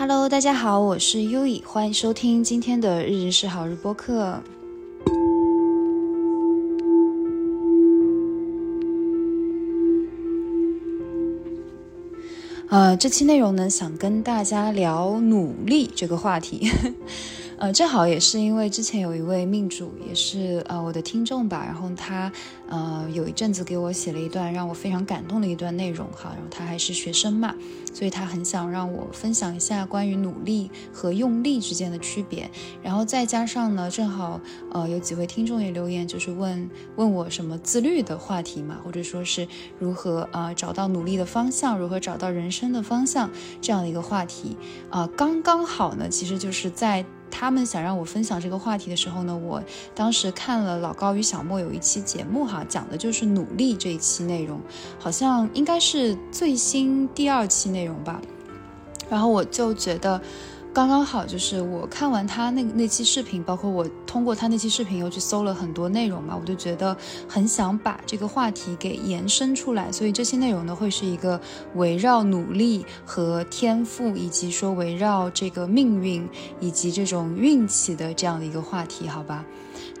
Hello，大家好，我是优以，欢迎收听今天的日日是好日播客。呃，这期内容呢，想跟大家聊努力这个话题。呃，正好也是因为之前有一位命主，也是呃我的听众吧，然后他呃有一阵子给我写了一段让我非常感动的一段内容哈，然后他还是学生嘛，所以他很想让我分享一下关于努力和用力之间的区别，然后再加上呢，正好呃有几位听众也留言，就是问问我什么自律的话题嘛，或者说是如何呃找到努力的方向，如何找到人生的方向这样的一个话题啊，刚刚好呢，其实就是在。他们想让我分享这个话题的时候呢，我当时看了老高与小莫有一期节目哈，讲的就是努力这一期内容，好像应该是最新第二期内容吧，然后我就觉得。刚刚好，就是我看完他那那期视频，包括我通过他那期视频又去搜了很多内容嘛，我就觉得很想把这个话题给延伸出来，所以这些内容呢会是一个围绕努力和天赋，以及说围绕这个命运以及这种运气的这样的一个话题，好吧？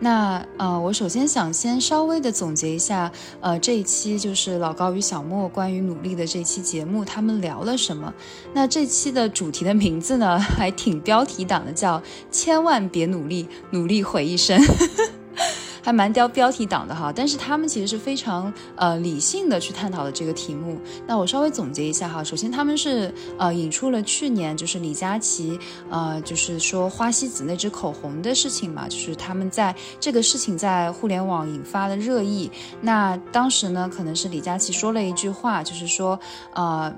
那呃，我首先想先稍微的总结一下，呃，这一期就是老高与小莫关于努力的这期节目，他们聊了什么？那这期的主题的名字呢，还挺标题党的，叫“千万别努力，努力毁一生”。还蛮雕标题党的哈，但是他们其实是非常呃理性的去探讨的这个题目。那我稍微总结一下哈，首先他们是呃引出了去年就是李佳琦呃就是说花西子那支口红的事情嘛，就是他们在这个事情在互联网引发了热议。那当时呢，可能是李佳琦说了一句话，就是说呃。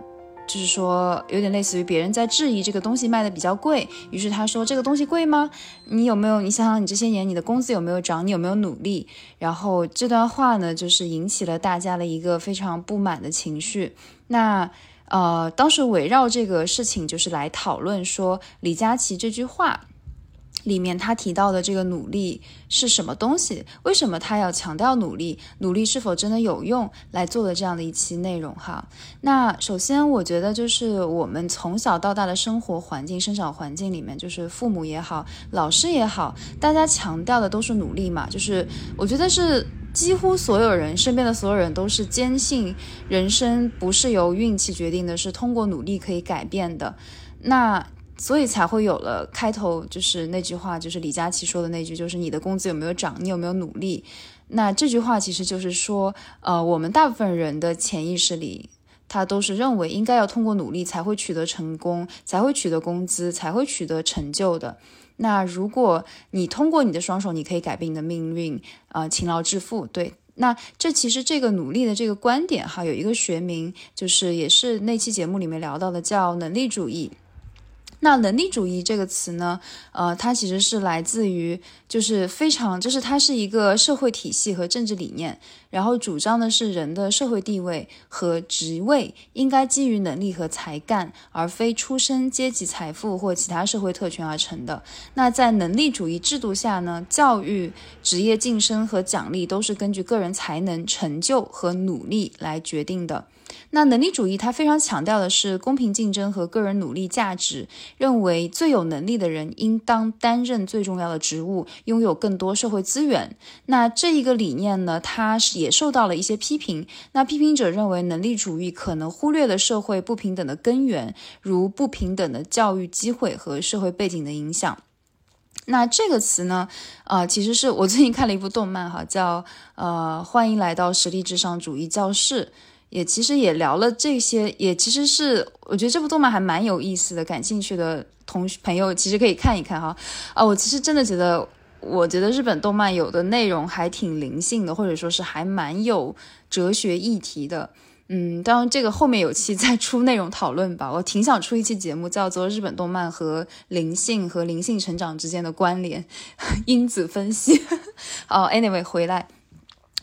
就是说，有点类似于别人在质疑这个东西卖的比较贵，于是他说这个东西贵吗？你有没有？你想想，你这些年你的工资有没有涨？你有没有努力？然后这段话呢，就是引起了大家的一个非常不满的情绪。那呃，当时围绕这个事情就是来讨论说李佳琦这句话。里面他提到的这个努力是什么东西？为什么他要强调努力？努力是否真的有用？来做的这样的一期内容哈。那首先，我觉得就是我们从小到大的生活环境、生长环境里面，就是父母也好，老师也好，大家强调的都是努力嘛。就是我觉得是几乎所有人身边的所有人都是坚信人生不是由运气决定的，是通过努力可以改变的。那。所以才会有了开头，就是那句话，就是李佳琦说的那句，就是你的工资有没有涨，你有没有努力？那这句话其实就是说，呃，我们大部分人的潜意识里，他都是认为应该要通过努力才会取得成功，才会取得工资，才会取得成就的。那如果你通过你的双手，你可以改变你的命运，啊，勤劳致富。对，那这其实这个努力的这个观点哈，有一个学名，就是也是那期节目里面聊到的，叫能力主义。那能力主义这个词呢，呃，它其实是来自于，就是非常，就是它是一个社会体系和政治理念，然后主张的是人的社会地位和职位应该基于能力和才干，而非出身、阶级、财富或其他社会特权而成的。那在能力主义制度下呢，教育、职业晋升和奖励都是根据个人才能、成就和努力来决定的。那能力主义，它非常强调的是公平竞争和个人努力价值，认为最有能力的人应当担任最重要的职务，拥有更多社会资源。那这一个理念呢，它是也受到了一些批评。那批评者认为，能力主义可能忽略了社会不平等的根源，如不平等的教育机会和社会背景的影响。那这个词呢，呃，其实是我最近看了一部动漫，哈，叫呃，欢迎来到实力至上主义教室。也其实也聊了这些，也其实是我觉得这部动漫还蛮有意思的，感兴趣的同学朋友其实可以看一看哈。啊，我其实真的觉得，我觉得日本动漫有的内容还挺灵性的，或者说是还蛮有哲学议题的。嗯，当然这个后面有期再出内容讨论吧。我挺想出一期节目，叫做《日本动漫和灵性和灵性成长之间的关联因子分析》。哦，anyway 回来，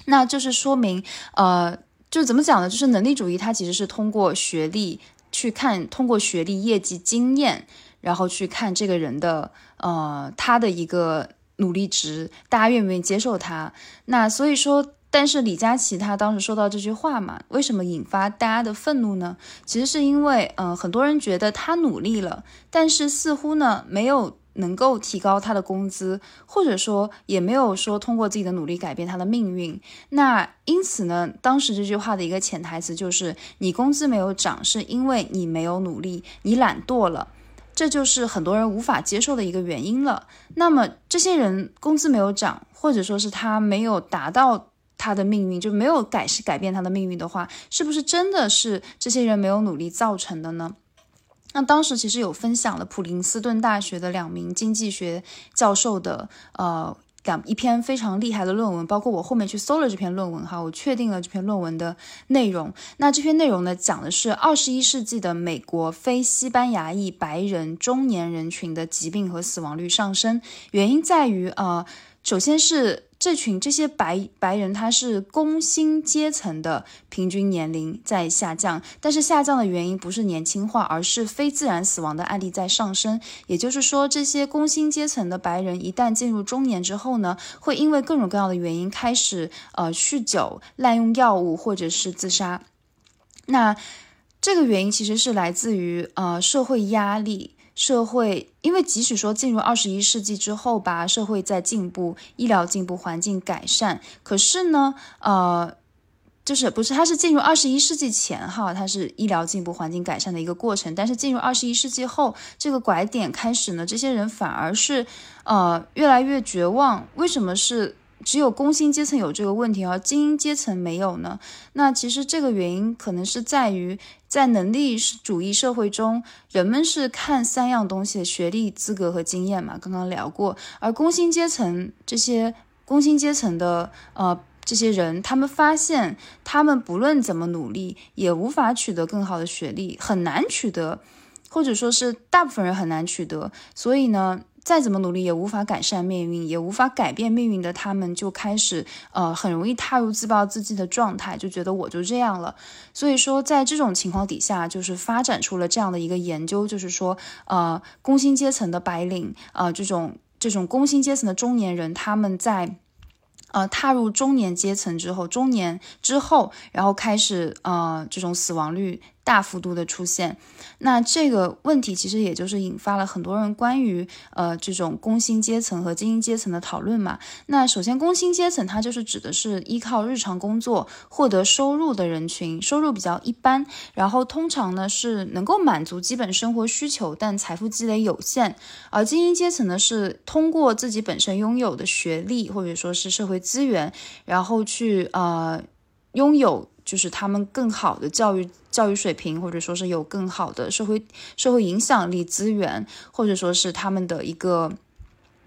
那就是说明呃。就怎么讲呢？就是能力主义，它其实是通过学历去看，通过学历、业绩、经验，然后去看这个人的呃他的一个努力值，大家愿不愿意接受他？那所以说，但是李佳琦他当时说到这句话嘛，为什么引发大家的愤怒呢？其实是因为，嗯，很多人觉得他努力了，但是似乎呢没有能够提高他的工资，或者说也没有说通过自己的努力改变他的命运。那因此呢，当时这句话的一个潜台词就是，你工资没有涨，是因为你没有努力，你懒惰了，这就是很多人无法接受的一个原因了。那么这些人工资没有涨，或者说是他没有达到。他的命运就没有改是改变他的命运的话，是不是真的是这些人没有努力造成的呢？那当时其实有分享了普林斯顿大学的两名经济学教授的呃两一篇非常厉害的论文，包括我后面去搜了这篇论文哈，我确定了这篇论文的内容。那这篇内容呢，讲的是二十一世纪的美国非西班牙裔白人中年人群的疾病和死亡率上升，原因在于呃，首先是。这群这些白白人，他是工薪阶层的平均年龄在下降，但是下降的原因不是年轻化，而是非自然死亡的案例在上升。也就是说，这些工薪阶层的白人一旦进入中年之后呢，会因为各种各样的原因开始呃酗酒、滥用药物或者是自杀。那这个原因其实是来自于呃社会压力。社会，因为即使说进入二十一世纪之后吧，社会在进步，医疗进步，环境改善，可是呢，呃，就是不是它是进入二十一世纪前哈，它是医疗进步、环境改善的一个过程，但是进入二十一世纪后，这个拐点开始呢，这些人反而是呃越来越绝望。为什么是？只有工薪阶层有这个问题，而精英阶层没有呢？那其实这个原因可能是在于，在能力主义社会中，人们是看三样东西的：学历、资格和经验嘛。刚刚聊过，而工薪阶层这些工薪阶层的呃这些人，他们发现他们不论怎么努力，也无法取得更好的学历，很难取得，或者说是大部分人很难取得。所以呢？再怎么努力也无法改善命运，也无法改变命运的他们，就开始呃很容易踏入自暴自弃的状态，就觉得我就这样了。所以说，在这种情况底下，就是发展出了这样的一个研究，就是说，呃，工薪阶层的白领，呃，这种这种工薪阶层的中年人，他们在呃踏入中年阶层之后，中年之后，然后开始呃这种死亡率。大幅度的出现，那这个问题其实也就是引发了很多人关于呃这种工薪阶层和精英阶层的讨论嘛。那首先，工薪阶层它就是指的是依靠日常工作获得收入的人群，收入比较一般，然后通常呢是能够满足基本生活需求，但财富积累有限。而精英阶层呢是通过自己本身拥有的学历或者说是社会资源，然后去呃拥有。就是他们更好的教育教育水平，或者说是有更好的社会社会影响力资源，或者说是他们的一个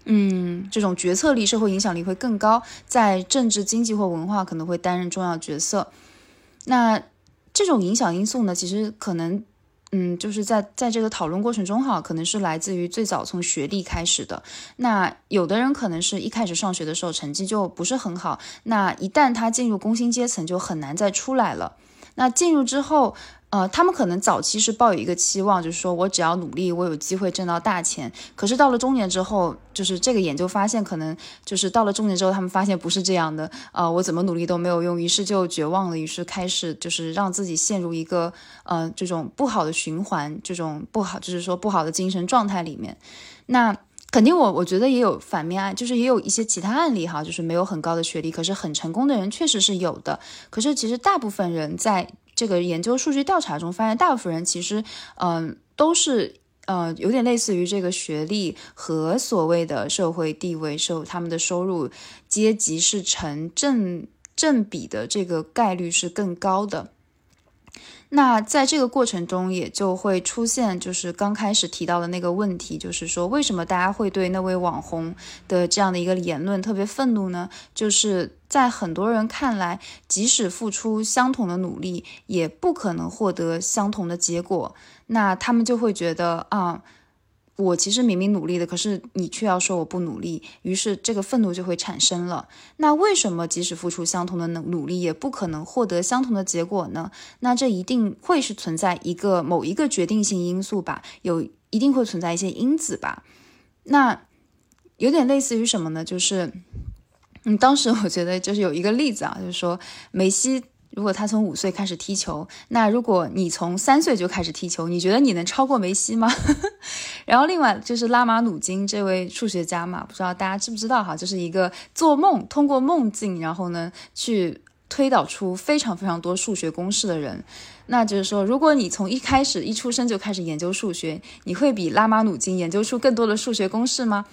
嗯这种决策力、社会影响力会更高，在政治、经济或文化可能会担任重要角色。那这种影响因素呢，其实可能。嗯，就是在在这个讨论过程中哈，可能是来自于最早从学历开始的。那有的人可能是一开始上学的时候成绩就不是很好，那一旦他进入工薪阶层，就很难再出来了。那进入之后。呃，他们可能早期是抱有一个期望，就是说我只要努力，我有机会挣到大钱。可是到了中年之后，就是这个研究发现，可能就是到了中年之后，他们发现不是这样的。呃，我怎么努力都没有用，于是就绝望了，于是开始就是让自己陷入一个呃这种不好的循环，这种不好就是说不好的精神状态里面。那肯定我我觉得也有反面案，就是也有一些其他案例哈，就是没有很高的学历，可是很成功的人确实是有的。可是其实大部分人在这个研究数据调查中发现，大部分人其实，嗯，都是呃，有点类似于这个学历和所谓的社会地位、收他们的收入阶级是成正正比的，这个概率是更高的。那在这个过程中，也就会出现，就是刚开始提到的那个问题，就是说，为什么大家会对那位网红的这样的一个言论特别愤怒呢？就是在很多人看来，即使付出相同的努力，也不可能获得相同的结果，那他们就会觉得啊。我其实明明努力的，可是你却要说我不努力，于是这个愤怒就会产生了。那为什么即使付出相同的努努力，也不可能获得相同的结果呢？那这一定会是存在一个某一个决定性因素吧？有一定会存在一些因子吧？那有点类似于什么呢？就是，嗯，当时我觉得就是有一个例子啊，就是说梅西。如果他从五岁开始踢球，那如果你从三岁就开始踢球，你觉得你能超过梅西吗？然后另外就是拉马努金这位数学家嘛，不知道大家知不知道哈，就是一个做梦通过梦境，然后呢去推导出非常非常多数学公式的人。那就是说，如果你从一开始一出生就开始研究数学，你会比拉马努金研究出更多的数学公式吗？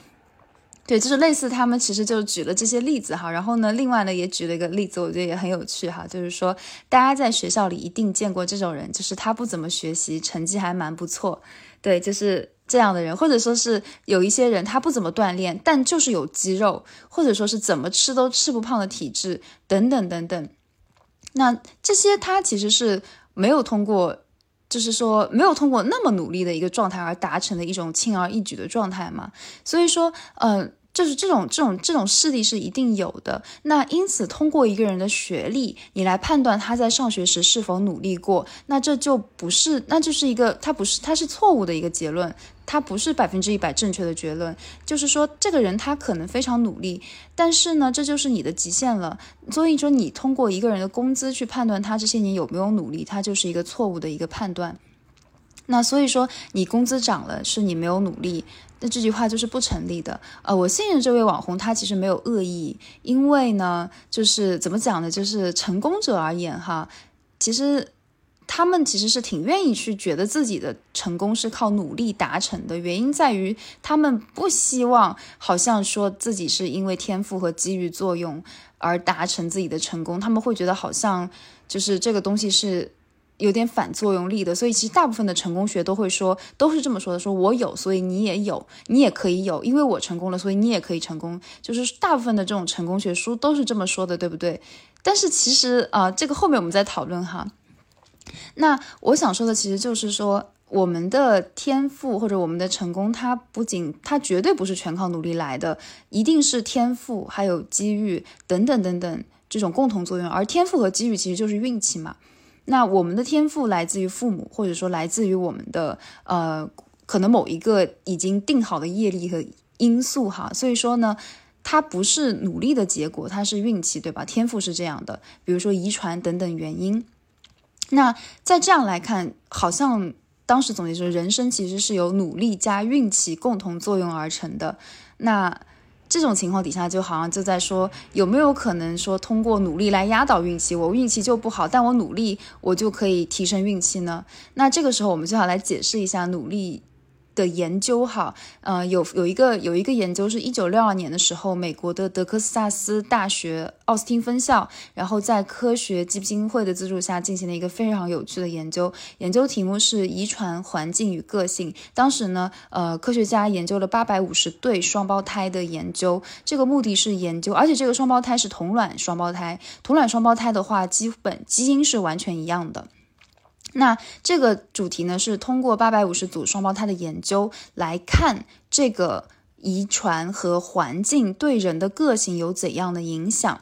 对，就是类似他们其实就举了这些例子哈，然后呢，另外呢也举了一个例子，我觉得也很有趣哈，就是说大家在学校里一定见过这种人，就是他不怎么学习，成绩还蛮不错，对，就是这样的人，或者说是有一些人他不怎么锻炼，但就是有肌肉，或者说是怎么吃都吃不胖的体质等等等等，那这些他其实是没有通过，就是说没有通过那么努力的一个状态而达成的一种轻而易举的状态嘛，所以说，嗯。就是这种这种这种势力是一定有的。那因此，通过一个人的学历，你来判断他在上学时是否努力过，那这就不是，那就是一个他不是他是错误的一个结论，他不是百分之一百正确的结论。就是说，这个人他可能非常努力，但是呢，这就是你的极限了。所以说，你通过一个人的工资去判断他这些年有没有努力，他就是一个错误的一个判断。那所以说，你工资涨了，是你没有努力。那这句话就是不成立的。呃，我信任这位网红，他其实没有恶意，因为呢，就是怎么讲呢？就是成功者而言，哈，其实他们其实是挺愿意去觉得自己的成功是靠努力达成的。原因在于，他们不希望好像说自己是因为天赋和机遇作用而达成自己的成功，他们会觉得好像就是这个东西是。有点反作用力的，所以其实大部分的成功学都会说，都是这么说的：说我有，所以你也有，你也可以有，因为我成功了，所以你也可以成功。就是大部分的这种成功学书都是这么说的，对不对？但是其实啊，这个后面我们再讨论哈。那我想说的其实就是说，我们的天赋或者我们的成功，它不仅它绝对不是全靠努力来的，一定是天赋还有机遇等等等等这种共同作用。而天赋和机遇其实就是运气嘛。那我们的天赋来自于父母，或者说来自于我们的呃，可能某一个已经定好的业力和因素哈。所以说呢，它不是努力的结果，它是运气，对吧？天赋是这样的，比如说遗传等等原因。那在这样来看，好像当时总结就是人生其实是由努力加运气共同作用而成的。那。这种情况底下，就好像就在说，有没有可能说通过努力来压倒运气？我运气就不好，但我努力，我就可以提升运气呢？那这个时候，我们就要来解释一下努力。的研究哈，呃，有有一个有一个研究是一九六二年的时候，美国的德克萨斯大学奥斯汀分校，然后在科学基金会的资助下进行了一个非常有趣的研究，研究题目是遗传、环境与个性。当时呢，呃，科学家研究了八百五十对双胞胎的研究，这个目的是研究，而且这个双胞胎是同卵双胞胎，同卵双胞胎的话，基本基因是完全一样的。那这个主题呢，是通过八百五十组双胞胎的研究来看这个遗传和环境对人的个性有怎样的影响。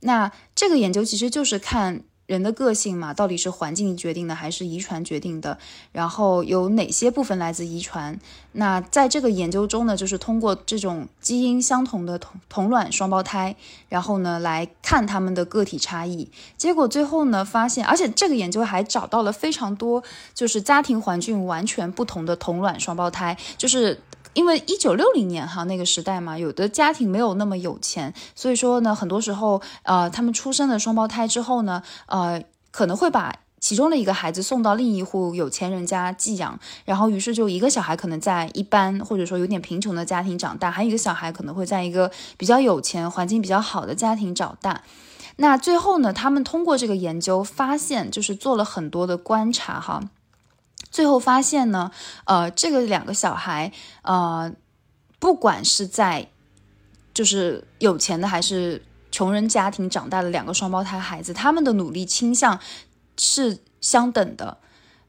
那这个研究其实就是看。人的个性嘛，到底是环境决定的还是遗传决定的？然后有哪些部分来自遗传？那在这个研究中呢，就是通过这种基因相同的同同卵双胞胎，然后呢来看他们的个体差异。结果最后呢发现，而且这个研究还找到了非常多就是家庭环境完全不同的同卵双胞胎，就是。因为一九六零年哈那个时代嘛，有的家庭没有那么有钱，所以说呢，很多时候呃，他们出生了双胞胎之后呢，呃，可能会把其中的一个孩子送到另一户有钱人家寄养，然后于是就一个小孩可能在一般或者说有点贫穷的家庭长大，还有一个小孩可能会在一个比较有钱、环境比较好的家庭长大。那最后呢，他们通过这个研究发现，就是做了很多的观察哈。最后发现呢，呃，这个两个小孩，呃，不管是在就是有钱的还是穷人家庭长大的两个双胞胎孩子，他们的努力倾向是相等的。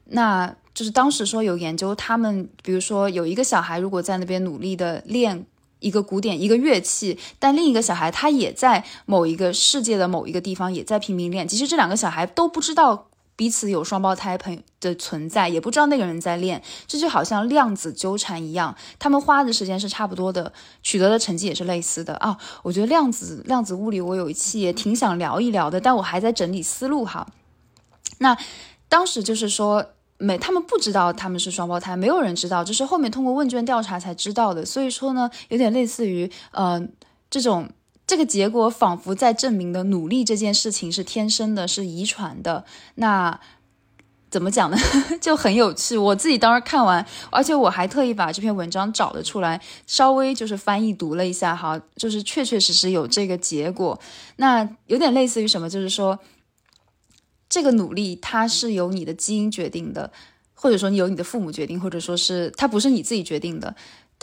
那就是当时说有研究，他们比如说有一个小孩如果在那边努力的练一个古典一个乐器，但另一个小孩他也在某一个世界的某一个地方也在拼命练，其实这两个小孩都不知道。彼此有双胞胎朋友的存在，也不知道那个人在练，这就好像量子纠缠一样，他们花的时间是差不多的，取得的成绩也是类似的啊。我觉得量子量子物理，我有一期也挺想聊一聊的，但我还在整理思路哈。那当时就是说，没他们不知道他们是双胞胎，没有人知道，这是后面通过问卷调查才知道的。所以说呢，有点类似于呃这种。这个结果仿佛在证明的努力这件事情是天生的，是遗传的。那怎么讲呢？就很有趣。我自己当时看完，而且我还特意把这篇文章找了出来，稍微就是翻译读了一下，哈，就是确确实实有这个结果。那有点类似于什么？就是说，这个努力它是由你的基因决定的，或者说你由你的父母决定，或者说是它不是你自己决定的。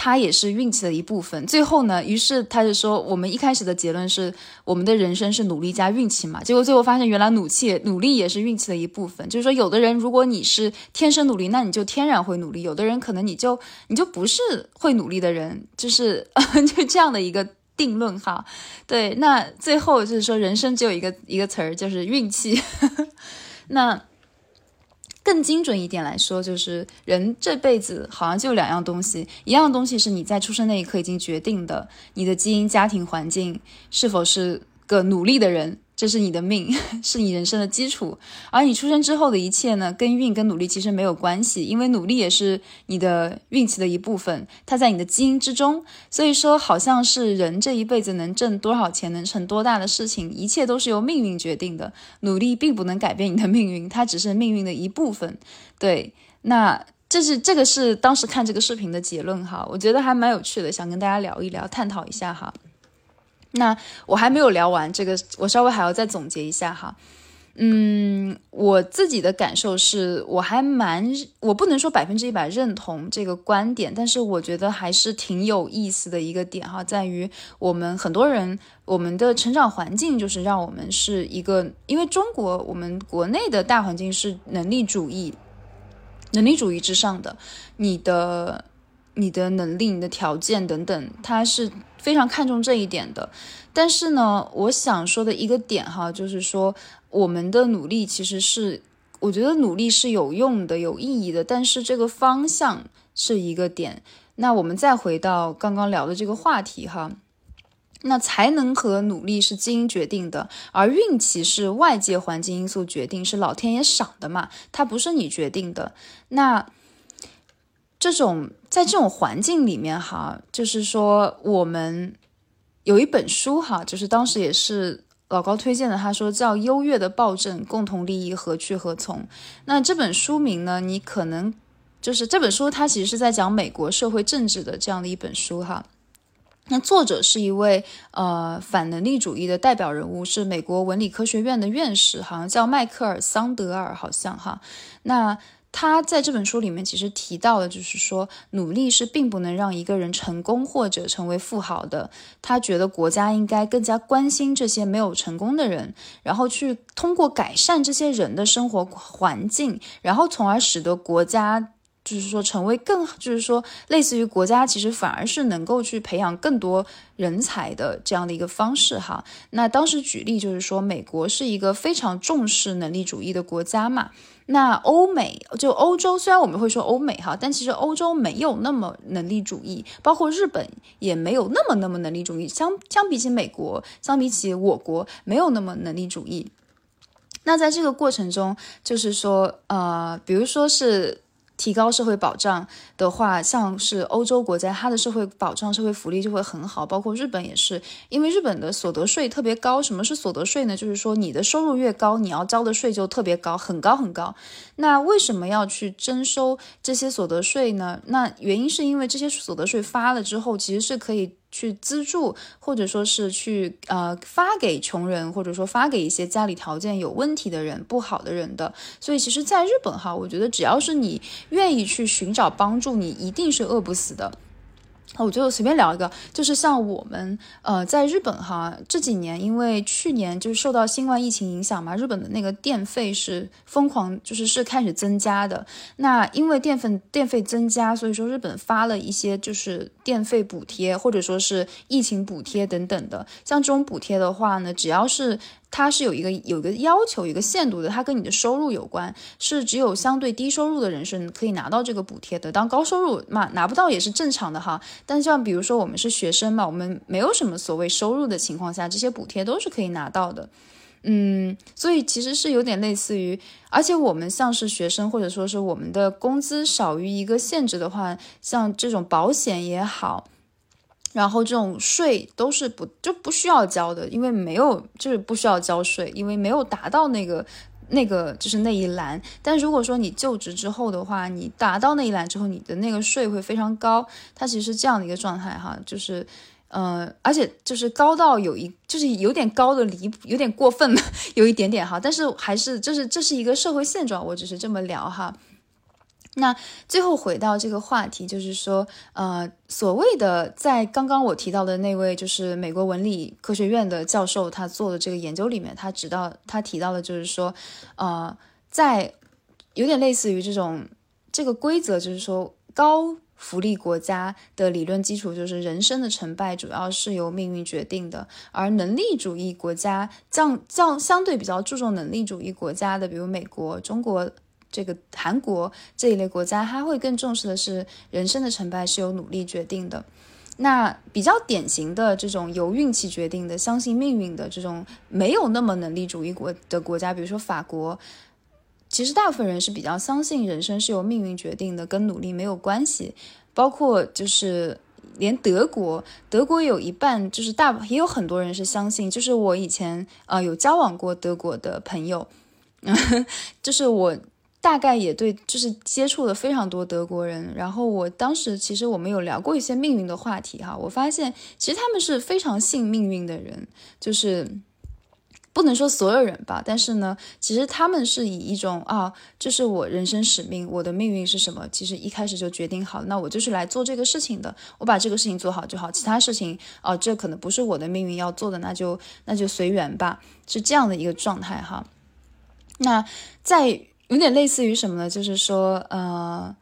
它也是运气的一部分。最后呢，于是他就说，我们一开始的结论是，我们的人生是努力加运气嘛。结果最后发现，原来努气努力也是运气的一部分。就是说，有的人如果你是天生努力，那你就天然会努力；有的人可能你就你就不是会努力的人，就是 就这样的一个定论哈。对，那最后就是说，人生只有一个一个词儿，就是运气。那。更精准一点来说，就是人这辈子好像就两样东西，一样东西是你在出生那一刻已经决定的，你的基因、家庭环境是否是个努力的人。这是你的命，是你人生的基础，而你出生之后的一切呢，跟运跟努力其实没有关系，因为努力也是你的运气的一部分，它在你的基因之中。所以说，好像是人这一辈子能挣多少钱，能成多大的事情，一切都是由命运决定的。努力并不能改变你的命运，它只是命运的一部分。对，那这是这个是当时看这个视频的结论哈，我觉得还蛮有趣的，想跟大家聊一聊，探讨一下哈。那我还没有聊完这个，我稍微还要再总结一下哈。嗯，我自己的感受是，我还蛮，我不能说百分之一百认同这个观点，但是我觉得还是挺有意思的一个点哈，在于我们很多人，我们的成长环境就是让我们是一个，因为中国我们国内的大环境是能力主义，能力主义之上的，你的。你的能力、你的条件等等，它是非常看重这一点的。但是呢，我想说的一个点哈，就是说我们的努力其实是，我觉得努力是有用的、有意义的。但是这个方向是一个点。那我们再回到刚刚聊的这个话题哈，那才能和努力是基因决定的，而运气是外界环境因素决定，是老天爷赏的嘛，它不是你决定的。那。这种在这种环境里面哈，就是说我们有一本书哈，就是当时也是老高推荐的，他说叫《优越的暴政：共同利益何去何从》。那这本书名呢，你可能就是这本书，它其实是在讲美国社会政治的这样的一本书哈。那作者是一位呃反能力主义的代表人物，是美国文理科学院的院士，好像叫迈克尔桑德尔，好像哈。那他在这本书里面其实提到的，就是说努力是并不能让一个人成功或者成为富豪的。他觉得国家应该更加关心这些没有成功的人，然后去通过改善这些人的生活环境，然后从而使得国家。就是说，成为更，就是说，类似于国家，其实反而是能够去培养更多人才的这样的一个方式哈。那当时举例就是说，美国是一个非常重视能力主义的国家嘛。那欧美就欧洲，虽然我们会说欧美哈，但其实欧洲没有那么能力主义，包括日本也没有那么那么能力主义。相相比起美国，相比起我国，没有那么能力主义。那在这个过程中，就是说，呃，比如说是。提高社会保障的话，像是欧洲国家，它的社会保障、社会福利就会很好。包括日本也是，因为日本的所得税特别高。什么是所得税呢？就是说你的收入越高，你要交的税就特别高，很高很高。那为什么要去征收这些所得税呢？那原因是因为这些所得税发了之后，其实是可以。去资助，或者说是去呃发给穷人，或者说发给一些家里条件有问题的人、不好的人的。所以其实，在日本哈，我觉得只要是你愿意去寻找帮助，你一定是饿不死的。我就随便聊一个，就是像我们呃在日本哈这几年，因为去年就是受到新冠疫情影响嘛，日本的那个电费是疯狂，就是是开始增加的。那因为电费电费增加，所以说日本发了一些就是电费补贴，或者说是疫情补贴等等的。像这种补贴的话呢，只要是它是有一个有一个要求，有一个限度的，它跟你的收入有关，是只有相对低收入的人是可以拿到这个补贴的。当高收入嘛拿不到也是正常的哈。但像比如说我们是学生嘛，我们没有什么所谓收入的情况下，这些补贴都是可以拿到的。嗯，所以其实是有点类似于，而且我们像是学生或者说是我们的工资少于一个限制的话，像这种保险也好。然后这种税都是不就不需要交的，因为没有就是不需要交税，因为没有达到那个那个就是那一栏。但如果说你就职之后的话，你达到那一栏之后，你的那个税会非常高。它其实是这样的一个状态哈，就是呃，而且就是高到有一就是有点高的离谱，有点过分了，有一点点哈。但是还是就是这是一个社会现状，我只是这么聊哈。那最后回到这个话题，就是说，呃，所谓的在刚刚我提到的那位，就是美国文理科学院的教授，他做的这个研究里面，他指到他提到的就是说，呃，在有点类似于这种这个规则，就是说高福利国家的理论基础就是人生的成败主要是由命运决定的，而能力主义国家降降相对比较注重能力主义国家的，比如美国、中国。这个韩国这一类国家，他会更重视的是人生的成败是由努力决定的。那比较典型的这种由运气决定的、相信命运的这种没有那么能力主义国的国家，比如说法国，其实大部分人是比较相信人生是由命运决定的，跟努力没有关系。包括就是连德国，德国有一半就是大也有很多人是相信，就是我以前呃有交往过德国的朋友，就是我。大概也对，就是接触了非常多德国人，然后我当时其实我们有聊过一些命运的话题哈，我发现其实他们是非常信命运的人，就是不能说所有人吧，但是呢，其实他们是以一种啊，这是我人生使命，我的命运是什么，其实一开始就决定好，那我就是来做这个事情的，我把这个事情做好就好，其他事情啊，这可能不是我的命运要做的，那就那就随缘吧，是这样的一个状态哈。那在。有点类似于什么呢？就是说，呃，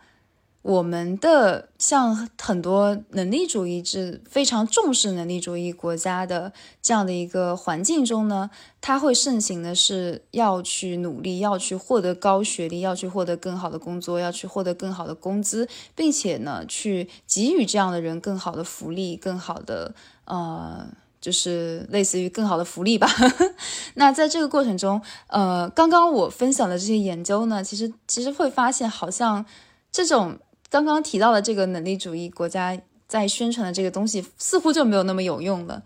我们的像很多能力主义制非常重视能力主义国家的这样的一个环境中呢，它会盛行的是要去努力，要去获得高学历，要去获得更好的工作，要去获得更好的工资，并且呢，去给予这样的人更好的福利，更好的呃。就是类似于更好的福利吧。那在这个过程中，呃，刚刚我分享的这些研究呢，其实其实会发现，好像这种刚刚提到的这个能力主义国家在宣传的这个东西，似乎就没有那么有用了。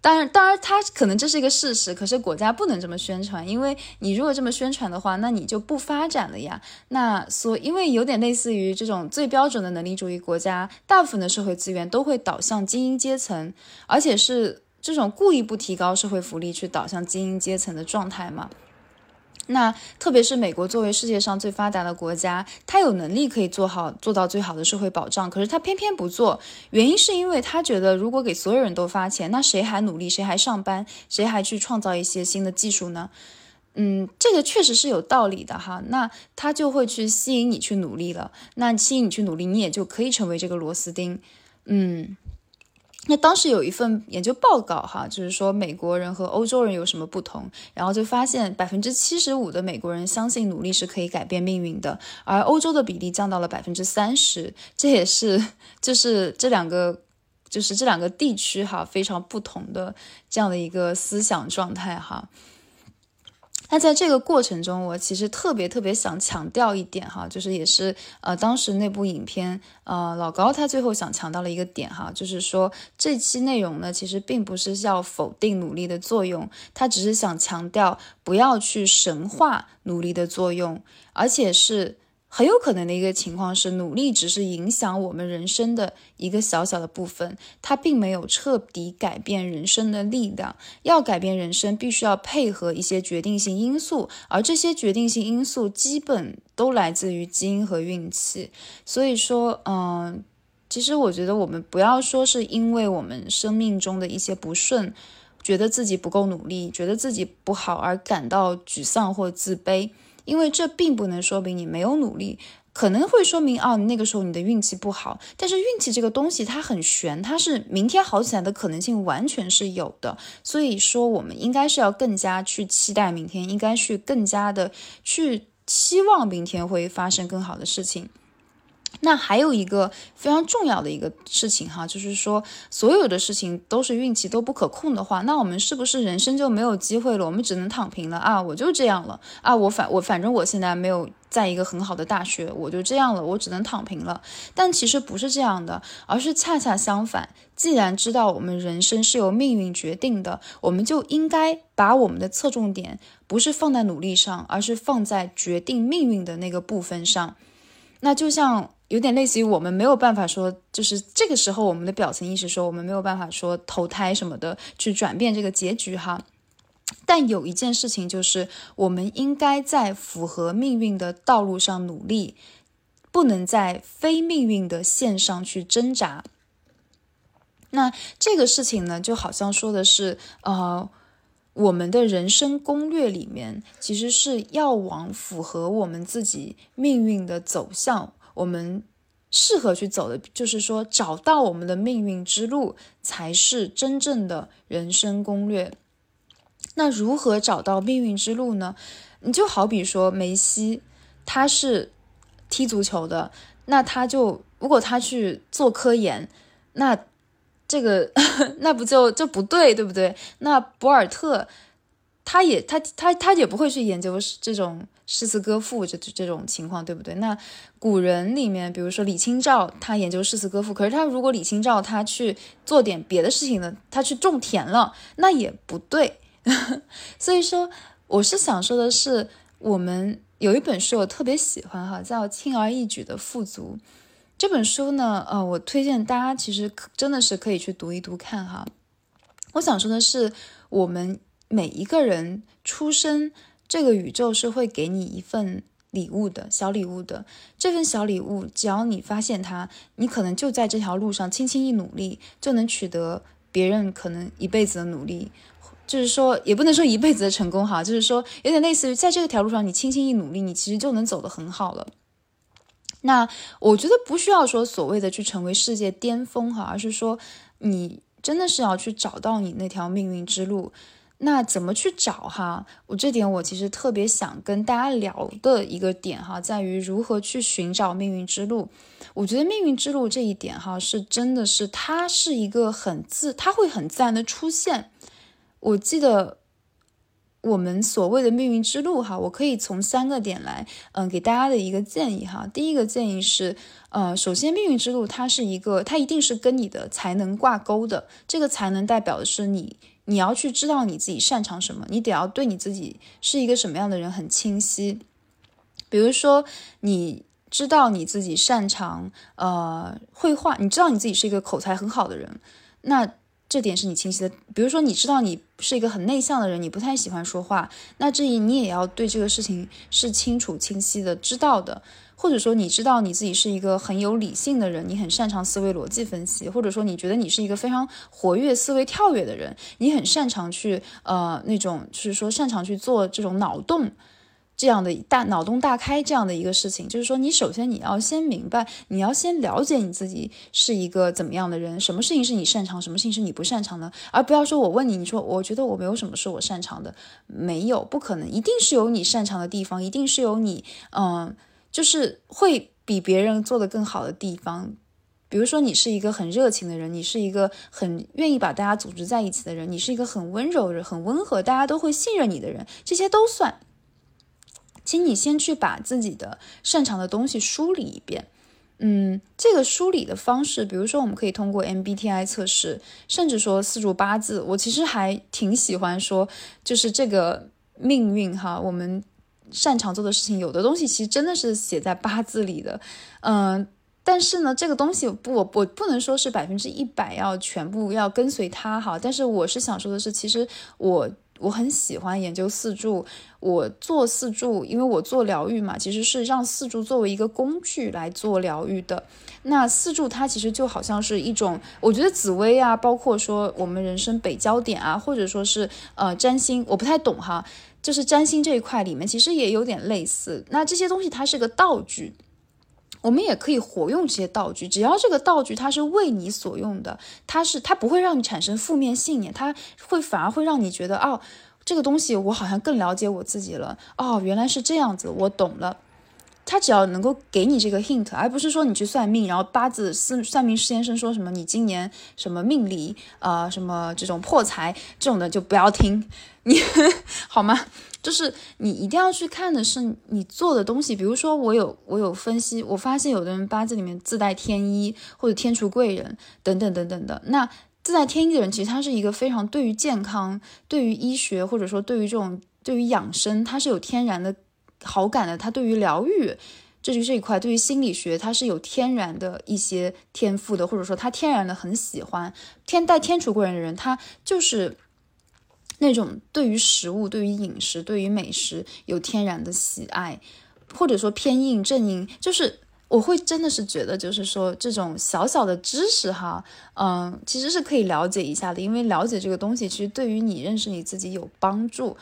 当然，当然，它可能这是一个事实，可是国家不能这么宣传，因为你如果这么宣传的话，那你就不发展了呀。那所因为有点类似于这种最标准的能力主义国家，大部分的社会资源都会导向精英阶层，而且是。这种故意不提高社会福利去导向精英阶层的状态嘛？那特别是美国作为世界上最发达的国家，它有能力可以做好做到最好的社会保障，可是它偏偏不做，原因是因为他觉得如果给所有人都发钱，那谁还努力，谁还上班，谁还去创造一些新的技术呢？嗯，这个确实是有道理的哈。那他就会去吸引你去努力了，那吸引你去努力，你也就可以成为这个螺丝钉。嗯。那当时有一份研究报告，哈，就是说美国人和欧洲人有什么不同，然后就发现百分之七十五的美国人相信努力是可以改变命运的，而欧洲的比例降到了百分之三十，这也是就是这两个就是这两个地区哈非常不同的这样的一个思想状态哈。那在这个过程中，我其实特别特别想强调一点哈，就是也是呃，当时那部影片呃，老高他最后想强调了一个点哈，就是说这期内容呢，其实并不是要否定努力的作用，他只是想强调不要去神化努力的作用，而且是。很有可能的一个情况是，努力只是影响我们人生的一个小小的部分，它并没有彻底改变人生的力量。要改变人生，必须要配合一些决定性因素，而这些决定性因素基本都来自于基因和运气。所以说，嗯，其实我觉得我们不要说是因为我们生命中的一些不顺，觉得自己不够努力，觉得自己不好而感到沮丧或自卑。因为这并不能说明你没有努力，可能会说明哦，那个时候你的运气不好。但是运气这个东西它很悬，它是明天好起来的可能性完全是有的。所以说，我们应该是要更加去期待明天，应该去更加的去期望明天会发生更好的事情。那还有一个非常重要的一个事情哈，就是说所有的事情都是运气都不可控的话，那我们是不是人生就没有机会了？我们只能躺平了啊？我就这样了啊？我反我反正我现在没有在一个很好的大学，我就这样了，我只能躺平了。但其实不是这样的，而是恰恰相反。既然知道我们人生是由命运决定的，我们就应该把我们的侧重点不是放在努力上，而是放在决定命运的那个部分上。那就像。有点类似于我们没有办法说，就是这个时候我们的表层意识说我们没有办法说投胎什么的去转变这个结局哈。但有一件事情就是我们应该在符合命运的道路上努力，不能在非命运的线上去挣扎。那这个事情呢，就好像说的是，呃，我们的人生攻略里面其实是要往符合我们自己命运的走向。我们适合去走的，就是说找到我们的命运之路，才是真正的人生攻略。那如何找到命运之路呢？你就好比说梅西，他是踢足球的，那他就如果他去做科研，那这个 那不就就不对，对不对？那博尔特。他也他他他也不会去研究这种诗词歌赋这这种情况，对不对？那古人里面，比如说李清照，他研究诗词歌赋，可是他如果李清照他去做点别的事情呢，他去种田了，那也不对。所以说，我是想说的是，我们有一本书我特别喜欢哈，叫《轻而易举的富足》这本书呢，呃，我推荐大家其实真的是可以去读一读看哈。我想说的是，我们。每一个人出生，这个宇宙是会给你一份礼物的小礼物的。这份小礼物，只要你发现它，你可能就在这条路上轻轻一努力，就能取得别人可能一辈子的努力。就是说，也不能说一辈子的成功哈，就是说，有点类似于在这个条路上，你轻轻一努力，你其实就能走得很好了。那我觉得不需要说所谓的去成为世界巅峰哈，而是说你真的是要去找到你那条命运之路。那怎么去找哈？我这点我其实特别想跟大家聊的一个点哈，在于如何去寻找命运之路。我觉得命运之路这一点哈，是真的是它是一个很自，它会很自然的出现。我记得我们所谓的命运之路哈，我可以从三个点来，嗯，给大家的一个建议哈。第一个建议是，呃，首先命运之路它是一个，它一定是跟你的才能挂钩的，这个才能代表的是你。你要去知道你自己擅长什么，你得要对你自己是一个什么样的人很清晰。比如说，你知道你自己擅长呃绘画，你知道你自己是一个口才很好的人，那这点是你清晰的。比如说，你知道你是一个很内向的人，你不太喜欢说话，那这一你也要对这个事情是清楚清晰的知道的。或者说你知道你自己是一个很有理性的人，你很擅长思维逻辑分析，或者说你觉得你是一个非常活跃、思维跳跃的人，你很擅长去呃那种就是说擅长去做这种脑洞这样的大脑洞大开这样的一个事情。就是说你首先你要先明白，你要先了解你自己是一个怎么样的人，什么事情是你擅长，什么事情是你不擅长的，而不要说我问你，你说我觉得我没有什么是我擅长的，没有，不可能，一定是有你擅长的地方，一定是有你嗯。就是会比别人做的更好的地方，比如说你是一个很热情的人，你是一个很愿意把大家组织在一起的人，你是一个很温柔、很温和，大家都会信任你的人，这些都算。请你先去把自己的擅长的东西梳理一遍。嗯，这个梳理的方式，比如说我们可以通过 MBTI 测试，甚至说四柱八字，我其实还挺喜欢说，就是这个命运哈，我们。擅长做的事情，有的东西其实真的是写在八字里的，嗯，但是呢，这个东西不，我我不能说是百分之一百要全部要跟随它哈。但是我是想说的是，其实我我很喜欢研究四柱，我做四柱，因为我做疗愈嘛，其实是让四柱作为一个工具来做疗愈的。那四柱它其实就好像是一种，我觉得紫薇啊，包括说我们人生北焦点啊，或者说是呃占星，我不太懂哈。就是占星这一块里面，其实也有点类似。那这些东西它是个道具，我们也可以活用这些道具，只要这个道具它是为你所用的，它是它不会让你产生负面信念，它会反而会让你觉得哦，这个东西我好像更了解我自己了，哦，原来是这样子，我懂了。他只要能够给你这个 hint，而不是说你去算命，然后八字算算命先生说什么你今年什么命里啊什么这种破财这种的就不要听，你 好吗？就是你一定要去看的是你做的东西。比如说我有我有分析，我发现有的人八字里面自带天医或者天厨贵人等等等等的。那自带天医的人其实他是一个非常对于健康、对于医学或者说对于这种对于养生，他是有天然的。好感的，他对于疗愈，这就这一块，对于心理学，他是有天然的一些天赋的，或者说他天然的很喜欢天带天厨贵人的人，他就是那种对于食物、对于饮食、对于美食有天然的喜爱，或者说偏硬正硬，就是我会真的是觉得，就是说这种小小的知识哈，嗯，其实是可以了解一下的，因为了解这个东西，其实对于你认识你自己有帮助。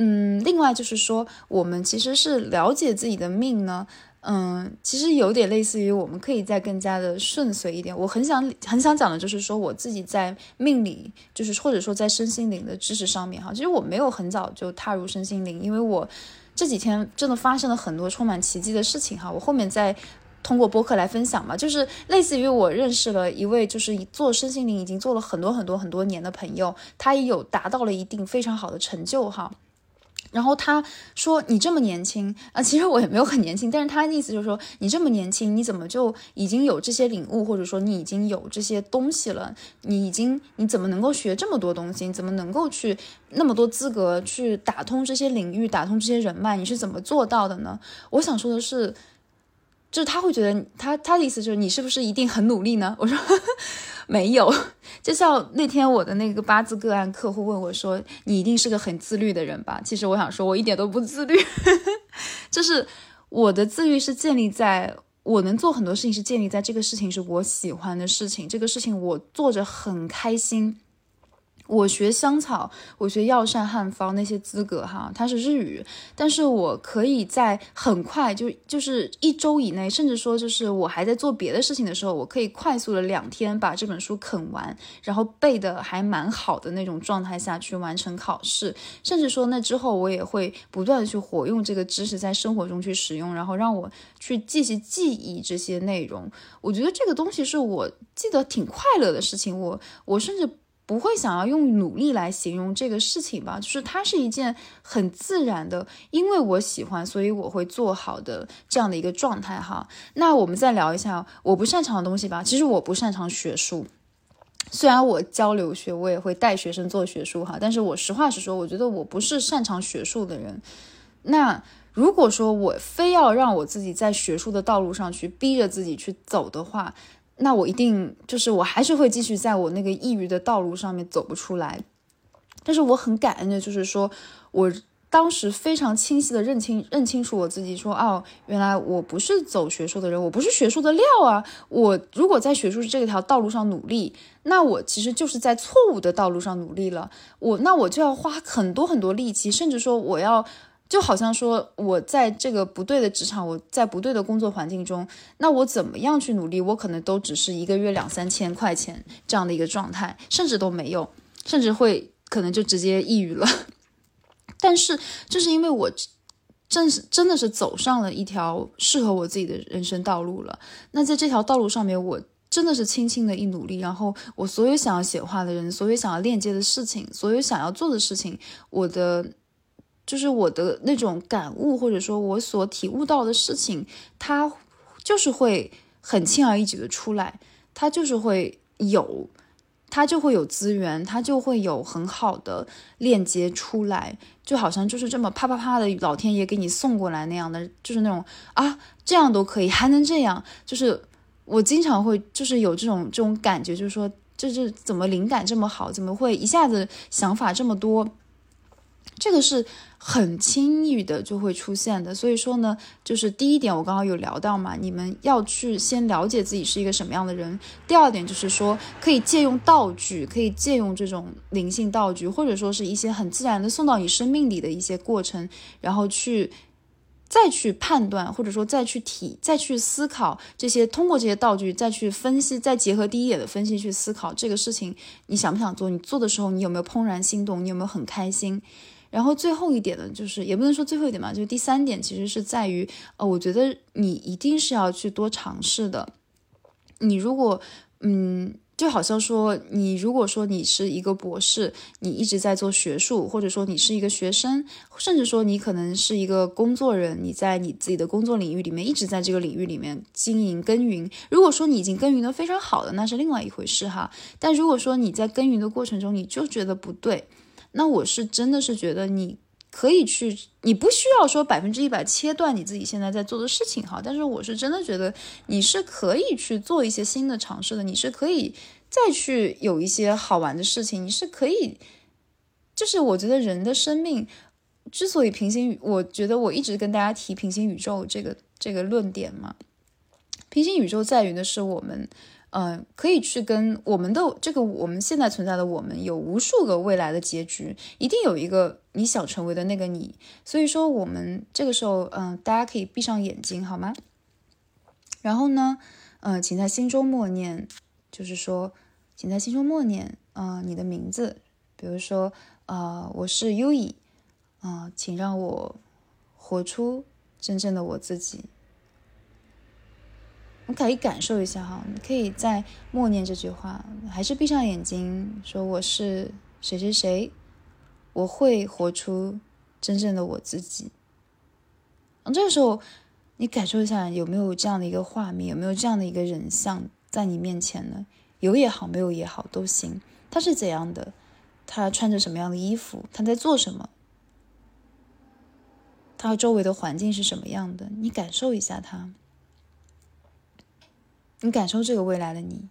嗯，另外就是说，我们其实是了解自己的命呢。嗯，其实有点类似于我们可以再更加的顺遂一点。我很想很想讲的就是说，我自己在命理，就是或者说在身心灵的知识上面哈，其实我没有很早就踏入身心灵，因为我这几天真的发生了很多充满奇迹的事情哈。我后面再通过播客来分享嘛，就是类似于我认识了一位就是做身心灵已经做了很多很多很多年的朋友，他也有达到了一定非常好的成就哈。然后他说：“你这么年轻啊，其实我也没有很年轻，但是他的意思就是说，你这么年轻，你怎么就已经有这些领悟，或者说你已经有这些东西了？你已经你怎么能够学这么多东西？你怎么能够去那么多资格去打通这些领域，打通这些人脉？你是怎么做到的呢？”我想说的是，就是他会觉得他他的意思就是你是不是一定很努力呢？我说。没有，就像那天我的那个八字个案客户问我说：“你一定是个很自律的人吧？”其实我想说，我一点都不自律，就是我的自律是建立在我能做很多事情，是建立在这个事情是我喜欢的事情，这个事情我做着很开心。我学香草，我学药膳汉方那些资格哈，它是日语，但是我可以在很快就就是一周以内，甚至说就是我还在做别的事情的时候，我可以快速的两天把这本书啃完，然后背的还蛮好的那种状态下去完成考试，甚至说那之后我也会不断的去活用这个知识在生活中去使用，然后让我去继续记忆这些内容。我觉得这个东西是我记得挺快乐的事情，我我甚至。不会想要用努力来形容这个事情吧，就是它是一件很自然的，因为我喜欢，所以我会做好的这样的一个状态哈。那我们再聊一下我不擅长的东西吧。其实我不擅长学术，虽然我教留学，我也会带学生做学术哈，但是我实话实说，我觉得我不是擅长学术的人。那如果说我非要让我自己在学术的道路上去逼着自己去走的话，那我一定就是我还是会继续在我那个抑郁的道路上面走不出来，但是我很感恩的，就是说我当时非常清晰的认清认清楚我自己，说哦，原来我不是走学术的人，我不是学术的料啊！我如果在学术这条道路上努力，那我其实就是在错误的道路上努力了，我那我就要花很多很多力气，甚至说我要。就好像说，我在这个不对的职场，我在不对的工作环境中，那我怎么样去努力，我可能都只是一个月两三千块钱这样的一个状态，甚至都没有，甚至会可能就直接抑郁了。但是，就是因为我正是真的是走上了一条适合我自己的人生道路了。那在这条道路上面，我真的是轻轻的一努力，然后我所有想要显化的人，所有想要链接的事情，所有想要做的事情，我的。就是我的那种感悟，或者说我所体悟到的事情，它就是会很轻而易举的出来，它就是会有，它就会有资源，它就会有很好的链接出来，就好像就是这么啪啪啪的，老天爷给你送过来那样的，就是那种啊，这样都可以，还能这样，就是我经常会就是有这种这种感觉，就是说，就是怎么灵感这么好，怎么会一下子想法这么多。这个是很轻易的就会出现的，所以说呢，就是第一点我刚刚有聊到嘛，你们要去先了解自己是一个什么样的人。第二点就是说，可以借用道具，可以借用这种灵性道具，或者说是一些很自然的送到你生命里的一些过程，然后去再去判断，或者说再去体、再去思考这些，通过这些道具再去分析，再结合第一眼的分析去思考这个事情，你想不想做？你做的时候你有没有怦然心动？你有没有很开心？然后最后一点呢，就是也不能说最后一点嘛，就是第三点，其实是在于，呃，我觉得你一定是要去多尝试的。你如果，嗯。就好像说，你如果说你是一个博士，你一直在做学术，或者说你是一个学生，甚至说你可能是一个工作人，你在你自己的工作领域里面一直在这个领域里面经营耕耘。如果说你已经耕耘的非常好了，那是另外一回事哈。但如果说你在耕耘的过程中你就觉得不对，那我是真的是觉得你。可以去，你不需要说百分之一百切断你自己现在在做的事情哈，但是我是真的觉得你是可以去做一些新的尝试的，你是可以再去有一些好玩的事情，你是可以，就是我觉得人的生命之所以平行宇，我觉得我一直跟大家提平行宇宙这个这个论点嘛，平行宇宙在于的是我们。嗯，可以去跟我们的这个我们现在存在的我们有无数个未来的结局，一定有一个你想成为的那个你。所以说，我们这个时候，嗯，大家可以闭上眼睛，好吗？然后呢，嗯，请在心中默念，就是说，请在心中默念，嗯，你的名字，比如说，呃，我是优以，啊，请让我活出真正的我自己。你可以感受一下哈，你可以在默念这句话，还是闭上眼睛说我是谁谁谁，我会活出真正的我自己。这个时候，你感受一下有没有这样的一个画面，有没有这样的一个人像在你面前呢？有也好，没有也好都行。他是怎样的？他穿着什么样的衣服？他在做什么？他周围的环境是什么样的？你感受一下他。你感受这个未来的你，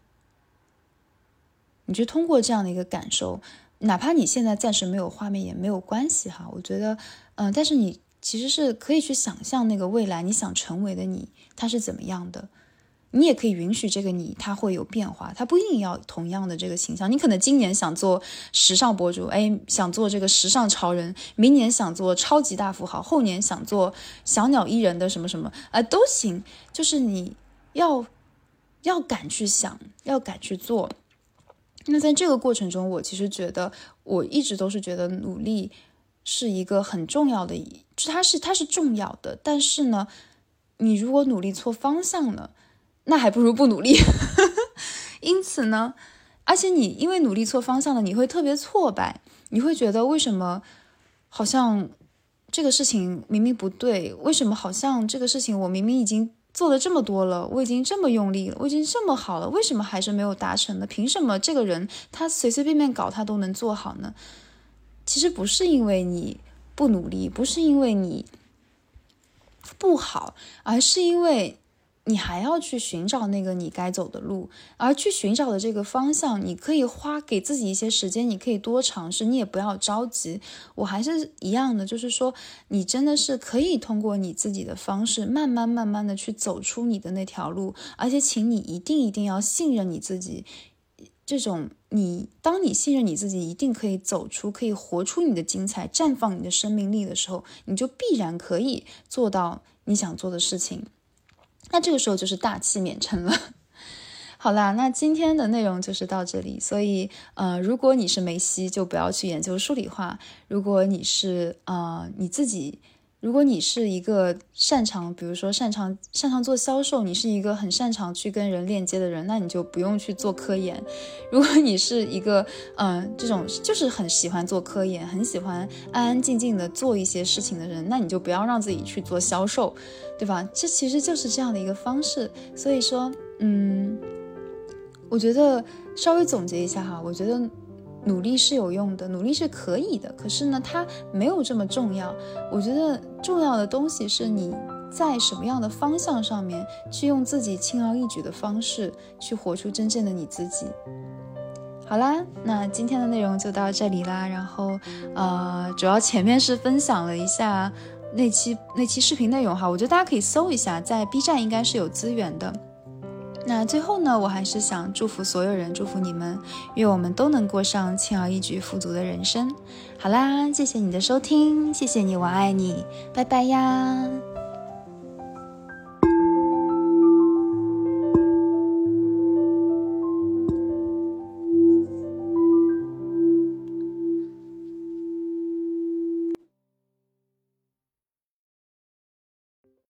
你就通过这样的一个感受，哪怕你现在暂时没有画面也没有关系哈。我觉得，嗯，但是你其实是可以去想象那个未来你想成为的你，他是怎么样的。你也可以允许这个你，他会有变化，他不一定要同样的这个形象。你可能今年想做时尚博主，哎，想做这个时尚潮人；明年想做超级大富豪，后年想做小鸟依人的什么什么，啊，都行。就是你要。要敢去想，要敢去做。那在这个过程中，我其实觉得，我一直都是觉得努力是一个很重要的，就它是它是重要的。但是呢，你如果努力错方向了，那还不如不努力。因此呢，而且你因为努力错方向了，你会特别挫败，你会觉得为什么好像这个事情明明不对？为什么好像这个事情我明明已经。做了这么多了，我已经这么用力了，我已经这么好了，为什么还是没有达成呢？凭什么这个人他随随便便搞他都能做好呢？其实不是因为你不努力，不是因为你不好，而是因为。你还要去寻找那个你该走的路，而去寻找的这个方向，你可以花给自己一些时间，你可以多尝试，你也不要着急。我还是一样的，就是说，你真的是可以通过你自己的方式，慢慢慢慢的去走出你的那条路。而且，请你一定一定要信任你自己。这种你，当你信任你自己，一定可以走出，可以活出你的精彩，绽放你的生命力的时候，你就必然可以做到你想做的事情。那这个时候就是大器免成了。好啦，那今天的内容就是到这里。所以，呃，如果你是梅西，就不要去研究数理化；如果你是呃你自己，如果你是一个擅长，比如说擅长擅长做销售，你是一个很擅长去跟人链接的人，那你就不用去做科研。如果你是一个嗯这种就是很喜欢做科研，很喜欢安安静静的做一些事情的人，那你就不要让自己去做销售。对吧？这其实就是这样的一个方式。所以说，嗯，我觉得稍微总结一下哈，我觉得努力是有用的，努力是可以的。可是呢，它没有这么重要。我觉得重要的东西是你在什么样的方向上面去用自己轻而易举的方式去活出真正的你自己。好啦，那今天的内容就到这里啦。然后，呃，主要前面是分享了一下。那期那期视频内容哈，我觉得大家可以搜一下，在 B 站应该是有资源的。那最后呢，我还是想祝福所有人，祝福你们，愿我们都能过上轻而易举、富足的人生。好啦，谢谢你的收听，谢谢你，我爱你，拜拜呀。